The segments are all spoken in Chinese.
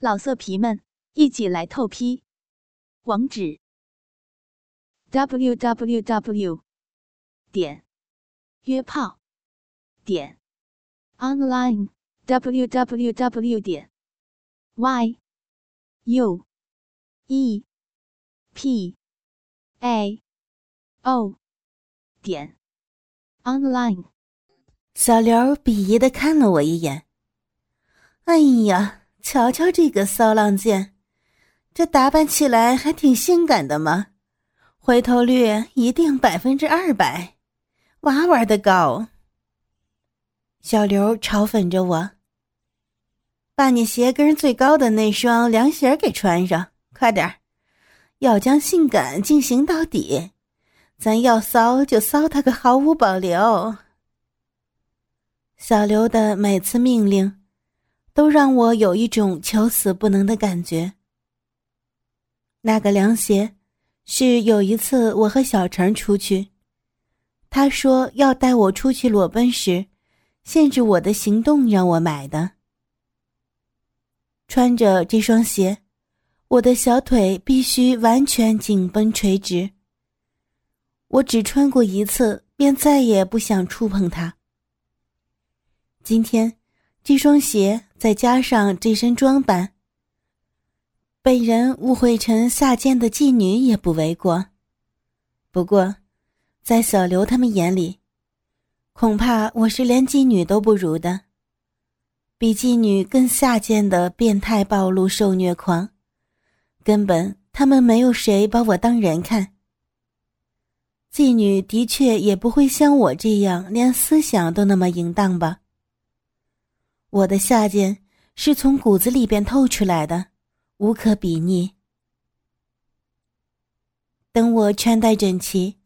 老色皮们，一起来透批！网址：w w w 点约炮点 online w w w 点 y u e p a o 点 online。小刘鄙夷的看了我一眼。哎呀，瞧瞧这个骚浪贱，这打扮起来还挺性感的嘛，回头率一定百分之二百，哇哇的高。小刘嘲讽着我：“把你鞋跟最高的那双凉鞋给穿上，快点要将性感进行到底，咱要骚就骚他个毫无保留。”小刘的每次命令。都让我有一种求死不能的感觉。那个凉鞋，是有一次我和小陈出去，他说要带我出去裸奔时，限制我的行动，让我买的。穿着这双鞋，我的小腿必须完全紧绷垂直。我只穿过一次，便再也不想触碰它。今天。这双鞋再加上这身装扮，被人误会成下贱的妓女也不为过。不过，在小刘他们眼里，恐怕我是连妓女都不如的，比妓女更下贱的变态暴露受虐狂，根本他们没有谁把我当人看。妓女的确也不会像我这样，连思想都那么淫荡吧。我的下贱是从骨子里边透出来的，无可比拟。等我穿戴整齐，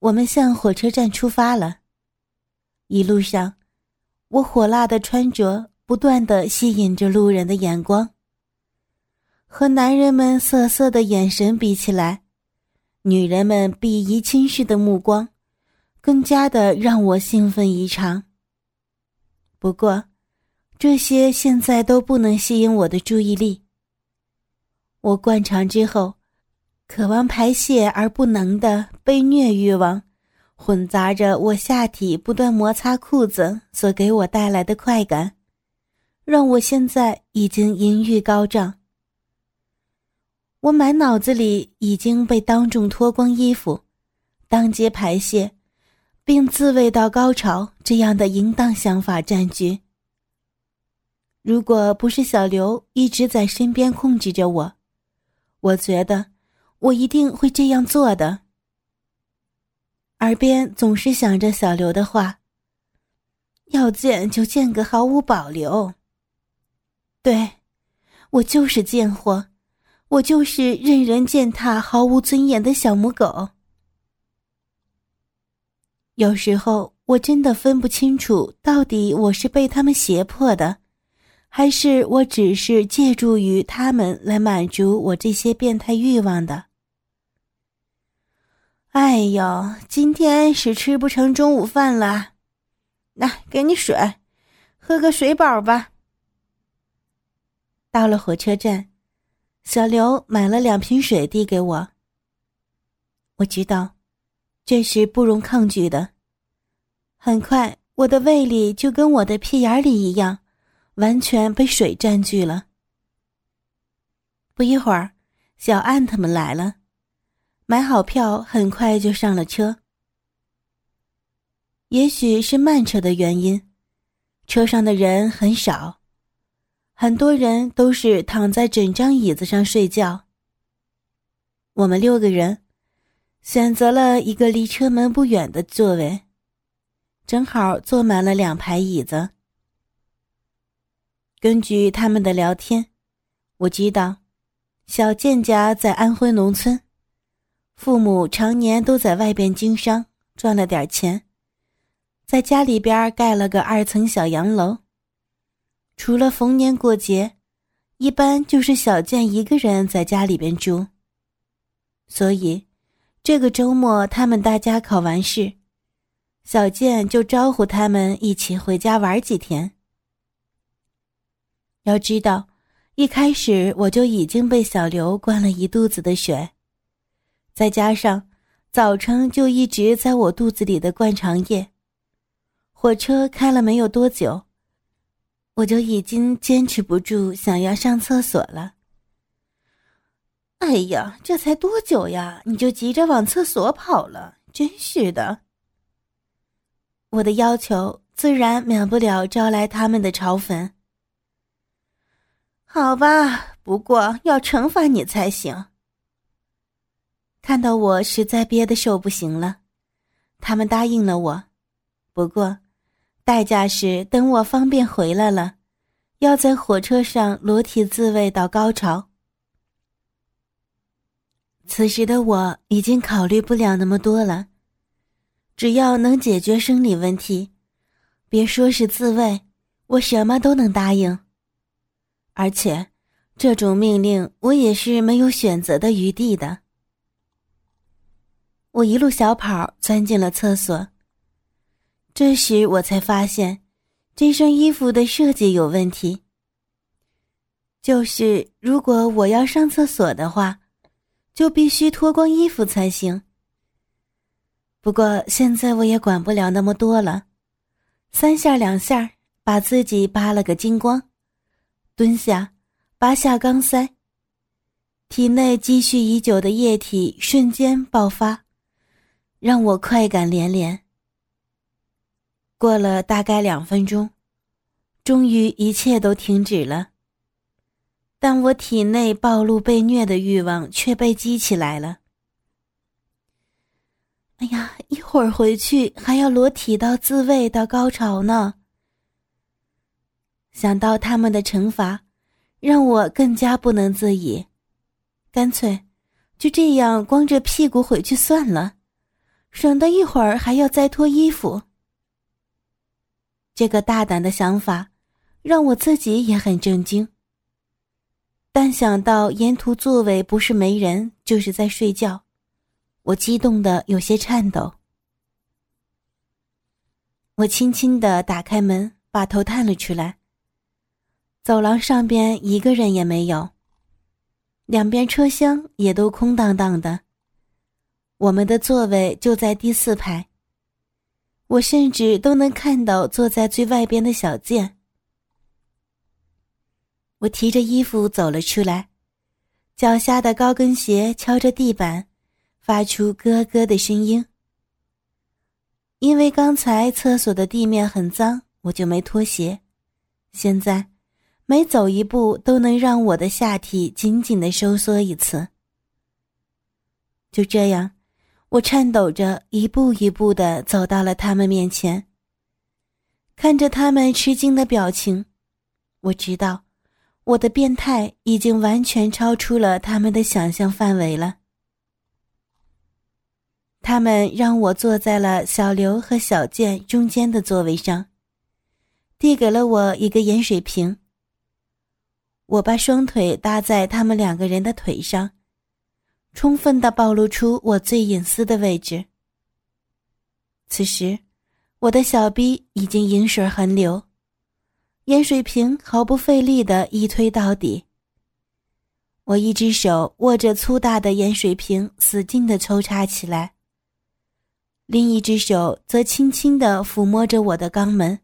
我们向火车站出发了。一路上，我火辣的穿着不断的吸引着路人的眼光。和男人们色色的眼神比起来，女人们鄙夷轻视的目光，更加的让我兴奋异常。不过。这些现在都不能吸引我的注意力。我灌肠之后，渴望排泄而不能的被虐欲望，混杂着我下体不断摩擦裤子所给我带来的快感，让我现在已经淫欲高涨。我满脑子里已经被当众脱光衣服、当街排泄，并自慰到高潮这样的淫荡想法占据。如果不是小刘一直在身边控制着我，我觉得我一定会这样做的。耳边总是想着小刘的话：“要见就见个毫无保留。”对，我就是贱货，我就是任人践踏、毫无尊严的小母狗。有时候我真的分不清楚，到底我是被他们胁迫的。还是我只是借助于他们来满足我这些变态欲望的。哎呦，今天是吃不成中午饭了，来给你水，喝个水饱吧。到了火车站，小刘买了两瓶水递给我。我知道，这是不容抗拒的。很快，我的胃里就跟我的屁眼里一样。完全被水占据了。不一会儿，小安他们来了，买好票，很快就上了车。也许是慢车的原因，车上的人很少，很多人都是躺在整张椅子上睡觉。我们六个人选择了一个离车门不远的座位，正好坐满了两排椅子。根据他们的聊天，我知道，小健家在安徽农村，父母常年都在外边经商，赚了点钱，在家里边盖了个二层小洋楼。除了逢年过节，一般就是小健一个人在家里边住。所以，这个周末他们大家考完试，小健就招呼他们一起回家玩几天。要知道，一开始我就已经被小刘灌了一肚子的水，再加上早晨就一直在我肚子里的灌肠液，火车开了没有多久，我就已经坚持不住想要上厕所了。哎呀，这才多久呀，你就急着往厕所跑了，真是的！我的要求自然免不了招来他们的嘲讽。好吧，不过要惩罚你才行。看到我实在憋得受不行了，他们答应了我，不过代价是等我方便回来了，要在火车上裸体自慰到高潮。此时的我已经考虑不了那么多了，只要能解决生理问题，别说是自慰，我什么都能答应。而且，这种命令我也是没有选择的余地的。我一路小跑钻进了厕所。这时我才发现，这身衣服的设计有问题。就是如果我要上厕所的话，就必须脱光衣服才行。不过现在我也管不了那么多了，三下两下把自己扒了个精光。蹲下，拔下钢塞。体内积蓄已久的液体瞬间爆发，让我快感连连。过了大概两分钟，终于一切都停止了。但我体内暴露被虐的欲望却被激起来了。哎呀，一会儿回去还要裸体到自慰到高潮呢。想到他们的惩罚，让我更加不能自已，干脆就这样光着屁股回去算了，省得一会儿还要再脱衣服。这个大胆的想法让我自己也很震惊。但想到沿途座位不是没人就是在睡觉，我激动的有些颤抖。我轻轻的打开门，把头探了出来。走廊上边一个人也没有，两边车厢也都空荡荡的。我们的座位就在第四排，我甚至都能看到坐在最外边的小健。我提着衣服走了出来，脚下的高跟鞋敲着地板，发出咯咯的声音。因为刚才厕所的地面很脏，我就没脱鞋，现在。每走一步都能让我的下体紧紧的收缩一次。就这样，我颤抖着一步一步的走到了他们面前。看着他们吃惊的表情，我知道，我的变态已经完全超出了他们的想象范围了。他们让我坐在了小刘和小健中间的座位上，递给了我一个盐水瓶。我把双腿搭在他们两个人的腿上，充分的暴露出我最隐私的位置。此时，我的小臂已经饮水横流，盐水瓶毫不费力的一推到底。我一只手握着粗大的盐水瓶，使劲的抽插起来，另一只手则轻轻的抚摸着我的肛门，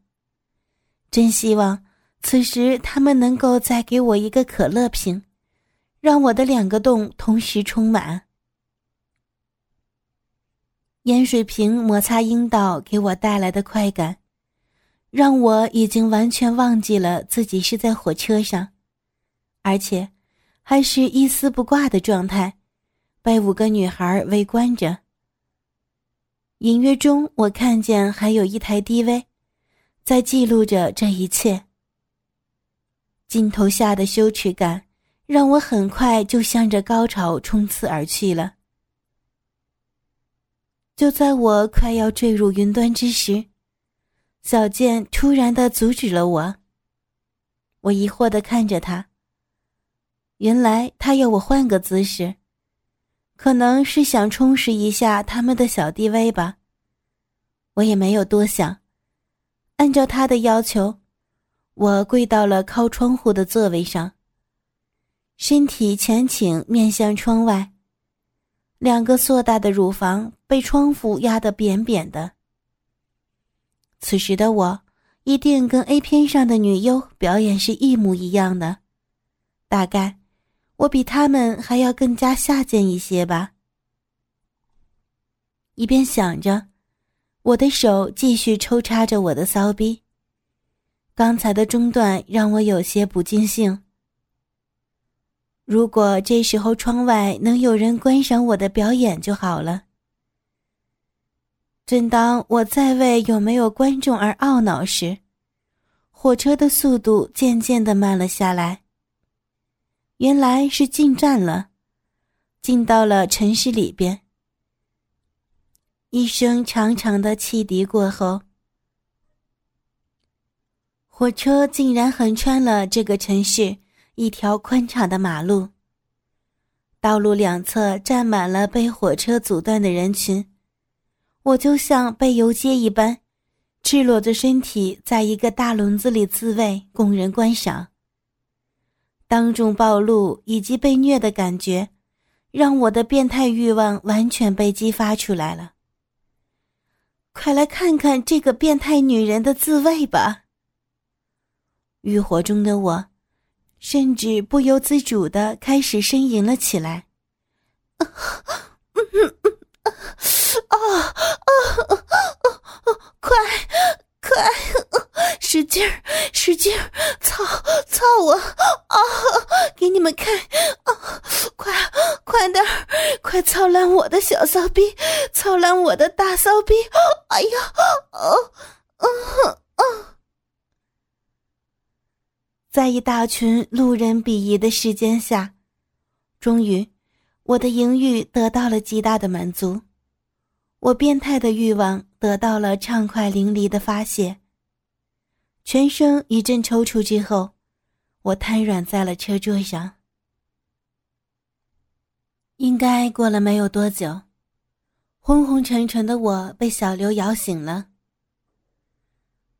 真希望。此时，他们能够再给我一个可乐瓶，让我的两个洞同时充满。盐水瓶摩擦阴道给我带来的快感，让我已经完全忘记了自己是在火车上，而且还是一丝不挂的状态，被五个女孩围观着。隐约中，我看见还有一台 DV，在记录着这一切。镜头下的羞耻感，让我很快就向着高潮冲刺而去了。就在我快要坠入云端之时，小健突然的阻止了我。我疑惑的看着他。原来他要我换个姿势，可能是想充实一下他们的小地位吧。我也没有多想，按照他的要求。我跪到了靠窗户的座位上，身体前倾，面向窗外。两个硕大的乳房被窗户压得扁扁的。此时的我，一定跟 A 片上的女优表演是一模一样的。大概，我比他们还要更加下贱一些吧。一边想着，我的手继续抽插着我的骚逼。刚才的中断让我有些不尽兴。如果这时候窗外能有人观赏我的表演就好了。正当我在为有没有观众而懊恼时，火车的速度渐渐的慢了下来。原来是进站了，进到了城市里边。一声长长的汽笛过后，火车竟然横穿了这个城市。一条宽敞的马路，道路两侧站满了被火车阻断的人群，我就像被游街一般，赤裸着身体在一个大笼子里自慰，供人观赏。当众暴露以及被虐的感觉，让我的变态欲望完全被激发出来了。快来看看这个变态女人的自慰吧！欲火中的我。甚至不由自主的开始呻吟了起来。啊，啊啊啊！快快，使劲儿使劲儿，操操我！啊，给你们看！啊，快快点，快操烂我的小骚逼，操烂我的大骚逼！哎呀，啊啊啊！在一大群路人鄙夷的时间下，终于，我的淫欲得到了极大的满足，我变态的欲望得到了畅快淋漓的发泄。全身一阵抽搐之后，我瘫软在了车座上。应该过了没有多久，昏昏沉沉的我被小刘摇醒了。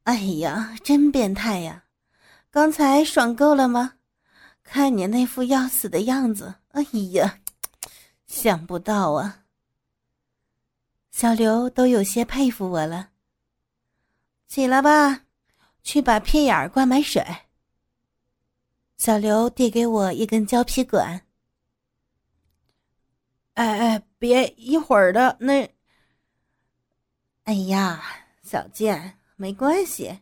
哎呀，真变态呀！刚才爽够了吗？看你那副要死的样子，哎呀，想不到啊！小刘都有些佩服我了。起来吧，去把屁眼儿灌满水。小刘递给我一根胶皮管。哎哎，别一会儿的那。哎呀，小贱，没关系。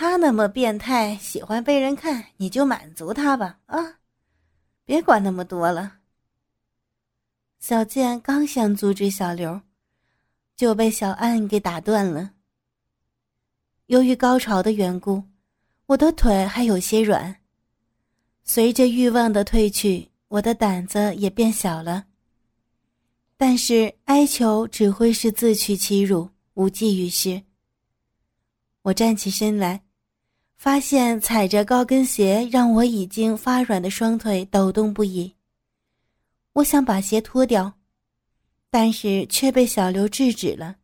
他那么变态，喜欢被人看，你就满足他吧啊！别管那么多了。小健刚想阻止小刘，就被小安给打断了。由于高潮的缘故，我的腿还有些软。随着欲望的褪去，我的胆子也变小了。但是哀求只会是自取其辱，无济于事。我站起身来。发现踩着高跟鞋让我已经发软的双腿抖动不已。我想把鞋脱掉，但是却被小刘制止了。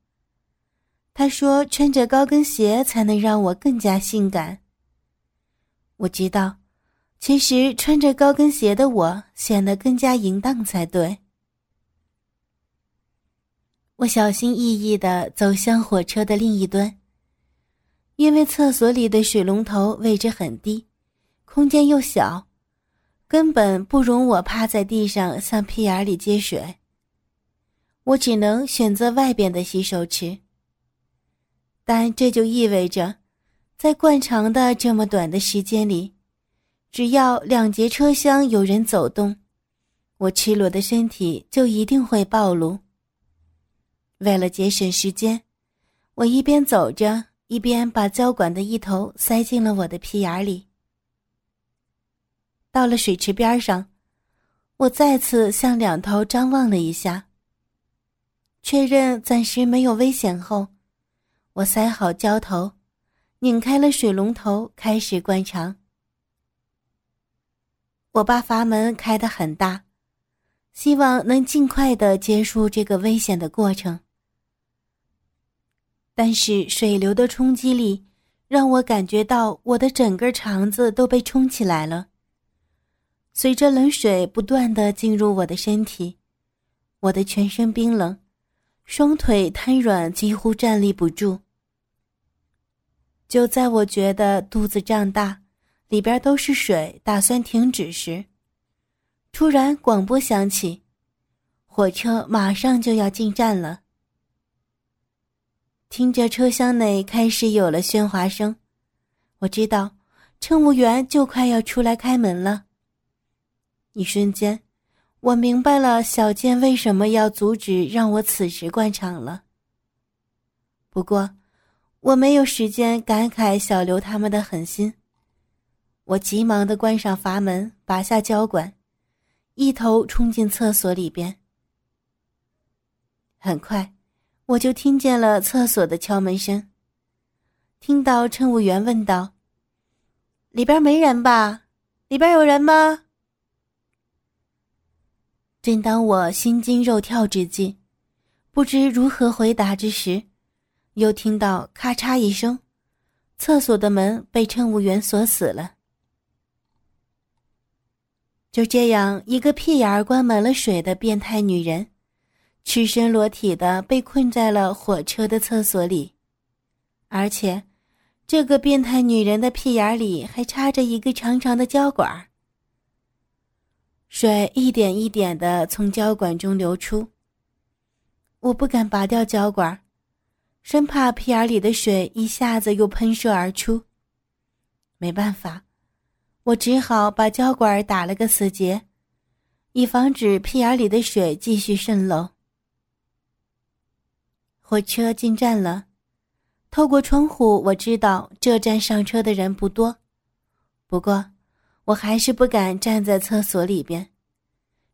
他说：“穿着高跟鞋才能让我更加性感。”我知道，其实穿着高跟鞋的我显得更加淫荡才对。我小心翼翼地走向火车的另一端。因为厕所里的水龙头位置很低，空间又小，根本不容我趴在地上向屁眼里接水。我只能选择外边的洗手池。但这就意味着，在惯常的这么短的时间里，只要两节车厢有人走动，我赤裸的身体就一定会暴露。为了节省时间，我一边走着。一边把胶管的一头塞进了我的屁眼里。到了水池边上，我再次向两头张望了一下。确认暂时没有危险后，我塞好胶头，拧开了水龙头，开始灌肠。我把阀门开得很大，希望能尽快的结束这个危险的过程。但是水流的冲击力，让我感觉到我的整个肠子都被冲起来了。随着冷水不断的进入我的身体，我的全身冰冷，双腿瘫软，几乎站立不住。就在我觉得肚子胀大，里边都是水，打算停止时，突然广播响起，火车马上就要进站了。听着车厢内开始有了喧哗声，我知道乘务员就快要出来开门了。一瞬间，我明白了小健为什么要阻止让我此时灌肠了。不过，我没有时间感慨小刘他们的狠心，我急忙的关上阀门，拔下胶管，一头冲进厕所里边。很快，我就听见了厕所的敲门声，听到乘务员问道：“里边没人吧？里边有人吗？”正当我心惊肉跳之际，不知如何回答之时，又听到咔嚓一声，厕所的门被乘务员锁死了。就这样，一个屁眼儿灌满了水的变态女人，赤身裸体的被困在了火车的厕所里，而且，这个变态女人的屁眼里还插着一个长长的胶管。水一点一点的从胶管中流出。我不敢拔掉胶管，生怕屁眼里的水一下子又喷射而出。没办法，我只好把胶管打了个死结，以防止屁眼里的水继续渗漏。火车进站了，透过窗户，我知道这站上车的人不多，不过。我还是不敢站在厕所里边，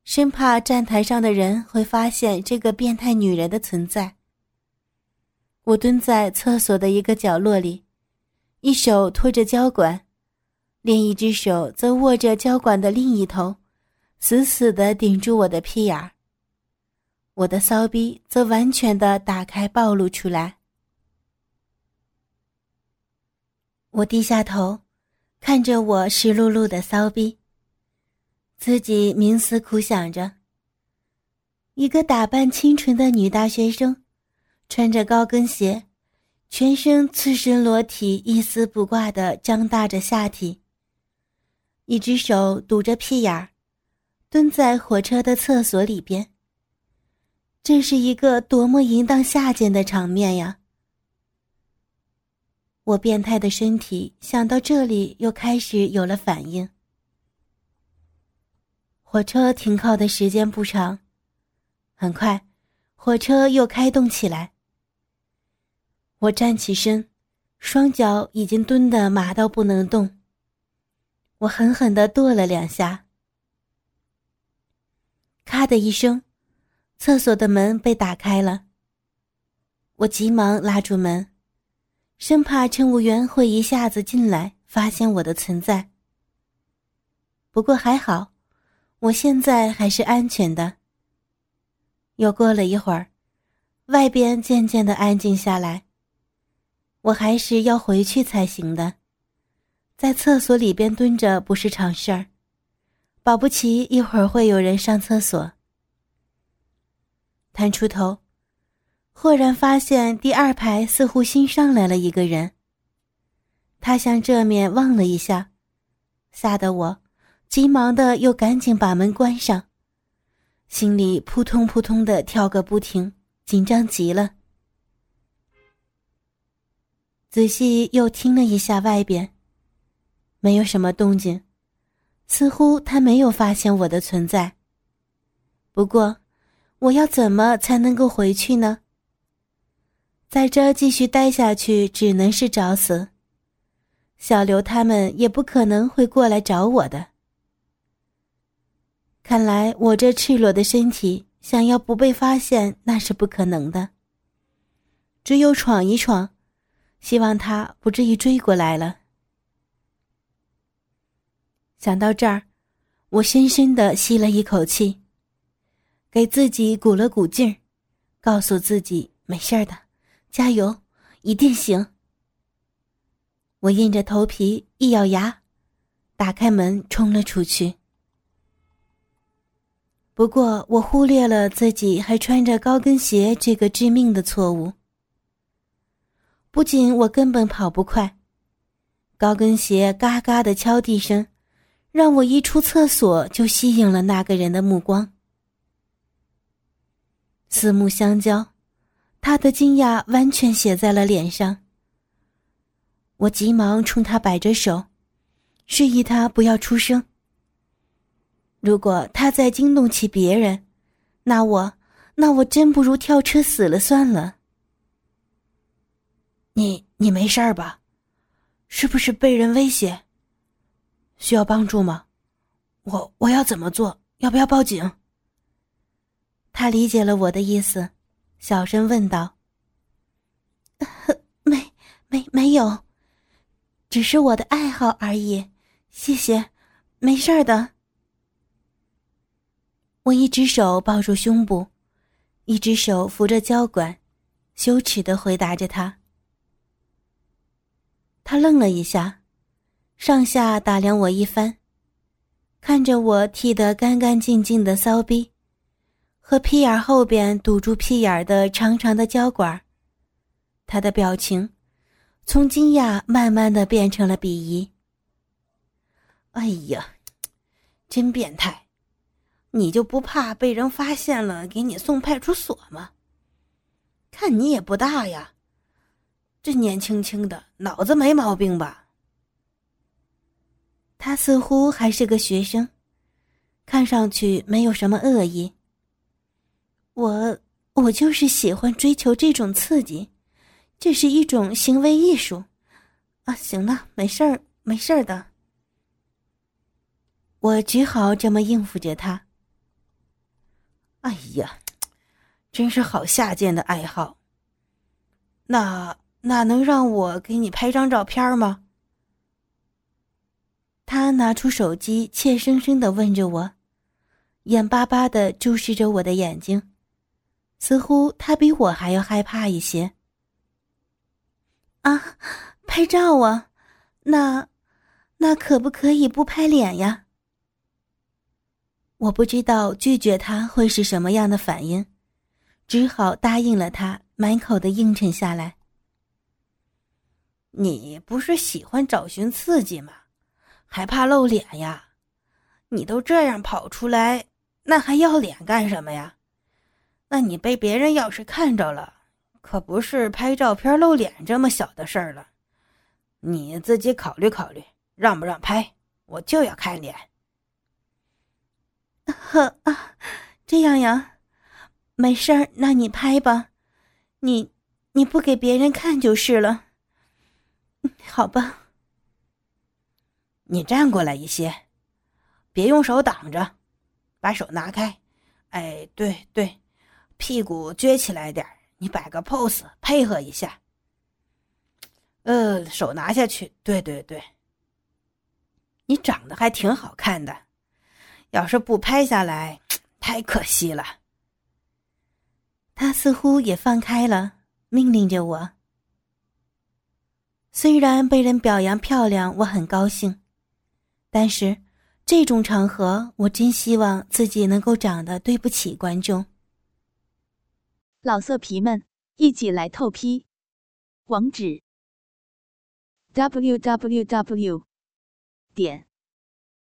生怕站台上的人会发现这个变态女人的存在。我蹲在厕所的一个角落里，一手托着胶管，另一只手则握着胶管的另一头，死死地顶住我的屁眼儿。我的骚逼则完全的打开暴露出来。我低下头。看着我湿漉漉的骚逼，自己冥思苦想着。一个打扮清纯的女大学生，穿着高跟鞋，全身赤身裸体，一丝不挂的张大着下体，一只手堵着屁眼儿，蹲在火车的厕所里边。这是一个多么淫荡下贱的场面呀！我变态的身体想到这里，又开始有了反应。火车停靠的时间不长，很快，火车又开动起来。我站起身，双脚已经蹲得麻到不能动。我狠狠地跺了两下，咔的一声，厕所的门被打开了。我急忙拉住门。生怕乘务员会一下子进来发现我的存在。不过还好，我现在还是安全的。又过了一会儿，外边渐渐的安静下来。我还是要回去才行的，在厕所里边蹲着不是常事儿，保不齐一会儿会有人上厕所。探出头。豁然发现第二排似乎新上来了一个人。他向这面望了一下，吓得我急忙的又赶紧把门关上，心里扑通扑通的跳个不停，紧张极了。仔细又听了一下外边，没有什么动静，似乎他没有发现我的存在。不过，我要怎么才能够回去呢？在这继续待下去，只能是找死。小刘他们也不可能会过来找我的。看来我这赤裸的身体，想要不被发现，那是不可能的。只有闯一闯，希望他不至于追过来了。想到这儿，我深深的吸了一口气，给自己鼓了鼓劲儿，告诉自己没事的。加油，一定行！我硬着头皮，一咬牙，打开门冲了出去。不过我忽略了自己还穿着高跟鞋这个致命的错误。不仅我根本跑不快，高跟鞋嘎嘎的敲地声，让我一出厕所就吸引了那个人的目光。四目相交，他的惊讶完全写在了脸上。我急忙冲他摆着手，示意他不要出声。如果他再惊动起别人，那我，那我真不如跳车死了算了。你你没事吧？是不是被人威胁？需要帮助吗？我我要怎么做？要不要报警？他理解了我的意思，小声问道：“没没没有，只是我的爱好而已，谢谢，没事儿的。”我一只手抱住胸部，一只手扶着胶管，羞耻的回答着他。他愣了一下，上下打量我一番，看着我剃得干干净净的骚逼，和屁眼后边堵住屁眼的长长的胶管，他的表情从惊讶慢慢的变成了鄙夷。哎呀，真变态！你就不怕被人发现了，给你送派出所吗？看你也不大呀。这年轻轻的，脑子没毛病吧？他似乎还是个学生，看上去没有什么恶意。我我就是喜欢追求这种刺激，这是一种行为艺术。啊，行了，没事儿，没事儿的。我只好这么应付着他。哎呀，真是好下贱的爱好。那。那能让我给你拍张照片吗？他拿出手机，怯生生的问着我，眼巴巴的注视着我的眼睛，似乎他比我还要害怕一些。啊，拍照啊？那，那可不可以不拍脸呀？我不知道拒绝他会是什么样的反应，只好答应了他，满口的应承下来。你不是喜欢找寻刺激吗？还怕露脸呀？你都这样跑出来，那还要脸干什么呀？那你被别人要是看着了，可不是拍照片露脸这么小的事儿了。你自己考虑考虑，让不让拍？我就要看脸。呵啊，这样呀，没事儿，那你拍吧，你你不给别人看就是了。好吧，你站过来一些，别用手挡着，把手拿开。哎，对对，屁股撅起来点你摆个 pose 配合一下。呃，手拿下去。对对对，你长得还挺好看的，要是不拍下来，太可惜了。他似乎也放开了，命令着我。虽然被人表扬漂亮，我很高兴，但是这种场合，我真希望自己能够长得对不起观众。老色皮们，一起来透批！网址：w w w 点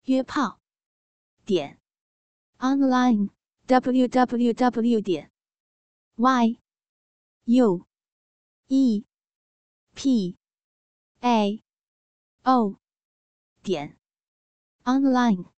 约炮点 online w w w 点 y u e p a o 点 online。